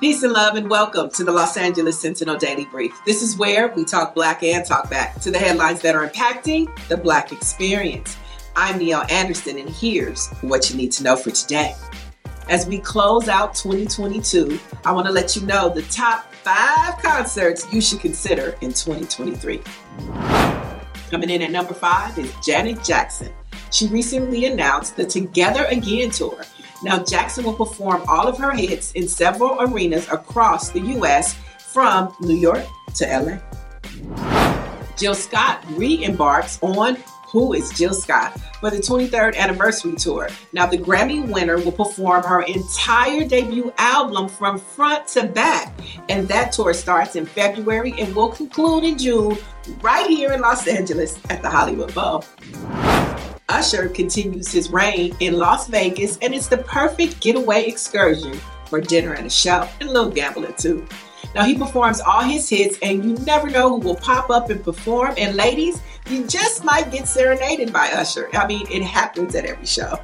Peace and love, and welcome to the Los Angeles Sentinel Daily Brief. This is where we talk black and talk back to the headlines that are impacting the black experience. I'm Niele Anderson, and here's what you need to know for today. As we close out 2022, I want to let you know the top five concerts you should consider in 2023. Coming in at number five is Janet Jackson. She recently announced the Together Again tour now, Jackson will perform all of her hits in several arenas across the U.S. from New York to LA. Jill Scott re embarks on Who is Jill Scott for the 23rd anniversary tour. Now, the Grammy winner will perform her entire debut album from front to back, and that tour starts in February and will conclude in June right here in Los Angeles at the Hollywood Bowl. Usher continues his reign in Las Vegas, and it's the perfect getaway excursion for dinner and a show, and a little gambling too. Now, he performs all his hits, and you never know who will pop up and perform. And ladies, you just might get serenaded by Usher. I mean, it happens at every show.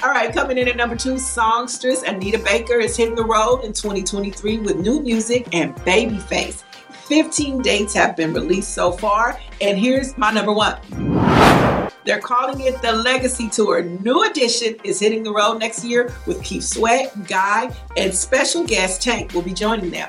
All right, coming in at number two, songstress Anita Baker is hitting the road in 2023 with new music and Babyface. 15 dates have been released so far, and here's my number one. They're calling it the Legacy Tour. New edition is hitting the road next year with Keith Sweat, Guy, and special guest Tank will be joining them.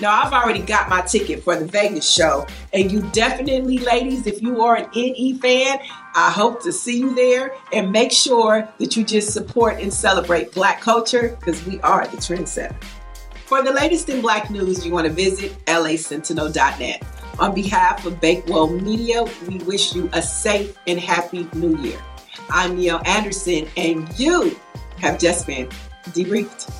Now, I've already got my ticket for the Vegas show, and you definitely, ladies, if you are an NE fan, I hope to see you there and make sure that you just support and celebrate Black culture because we are the trendsetter. For the latest in Black news, you want to visit lasentinel.net. On behalf of Bakewell Media, we wish you a safe and happy new year. I'm Niele Anderson, and you have just been debriefed.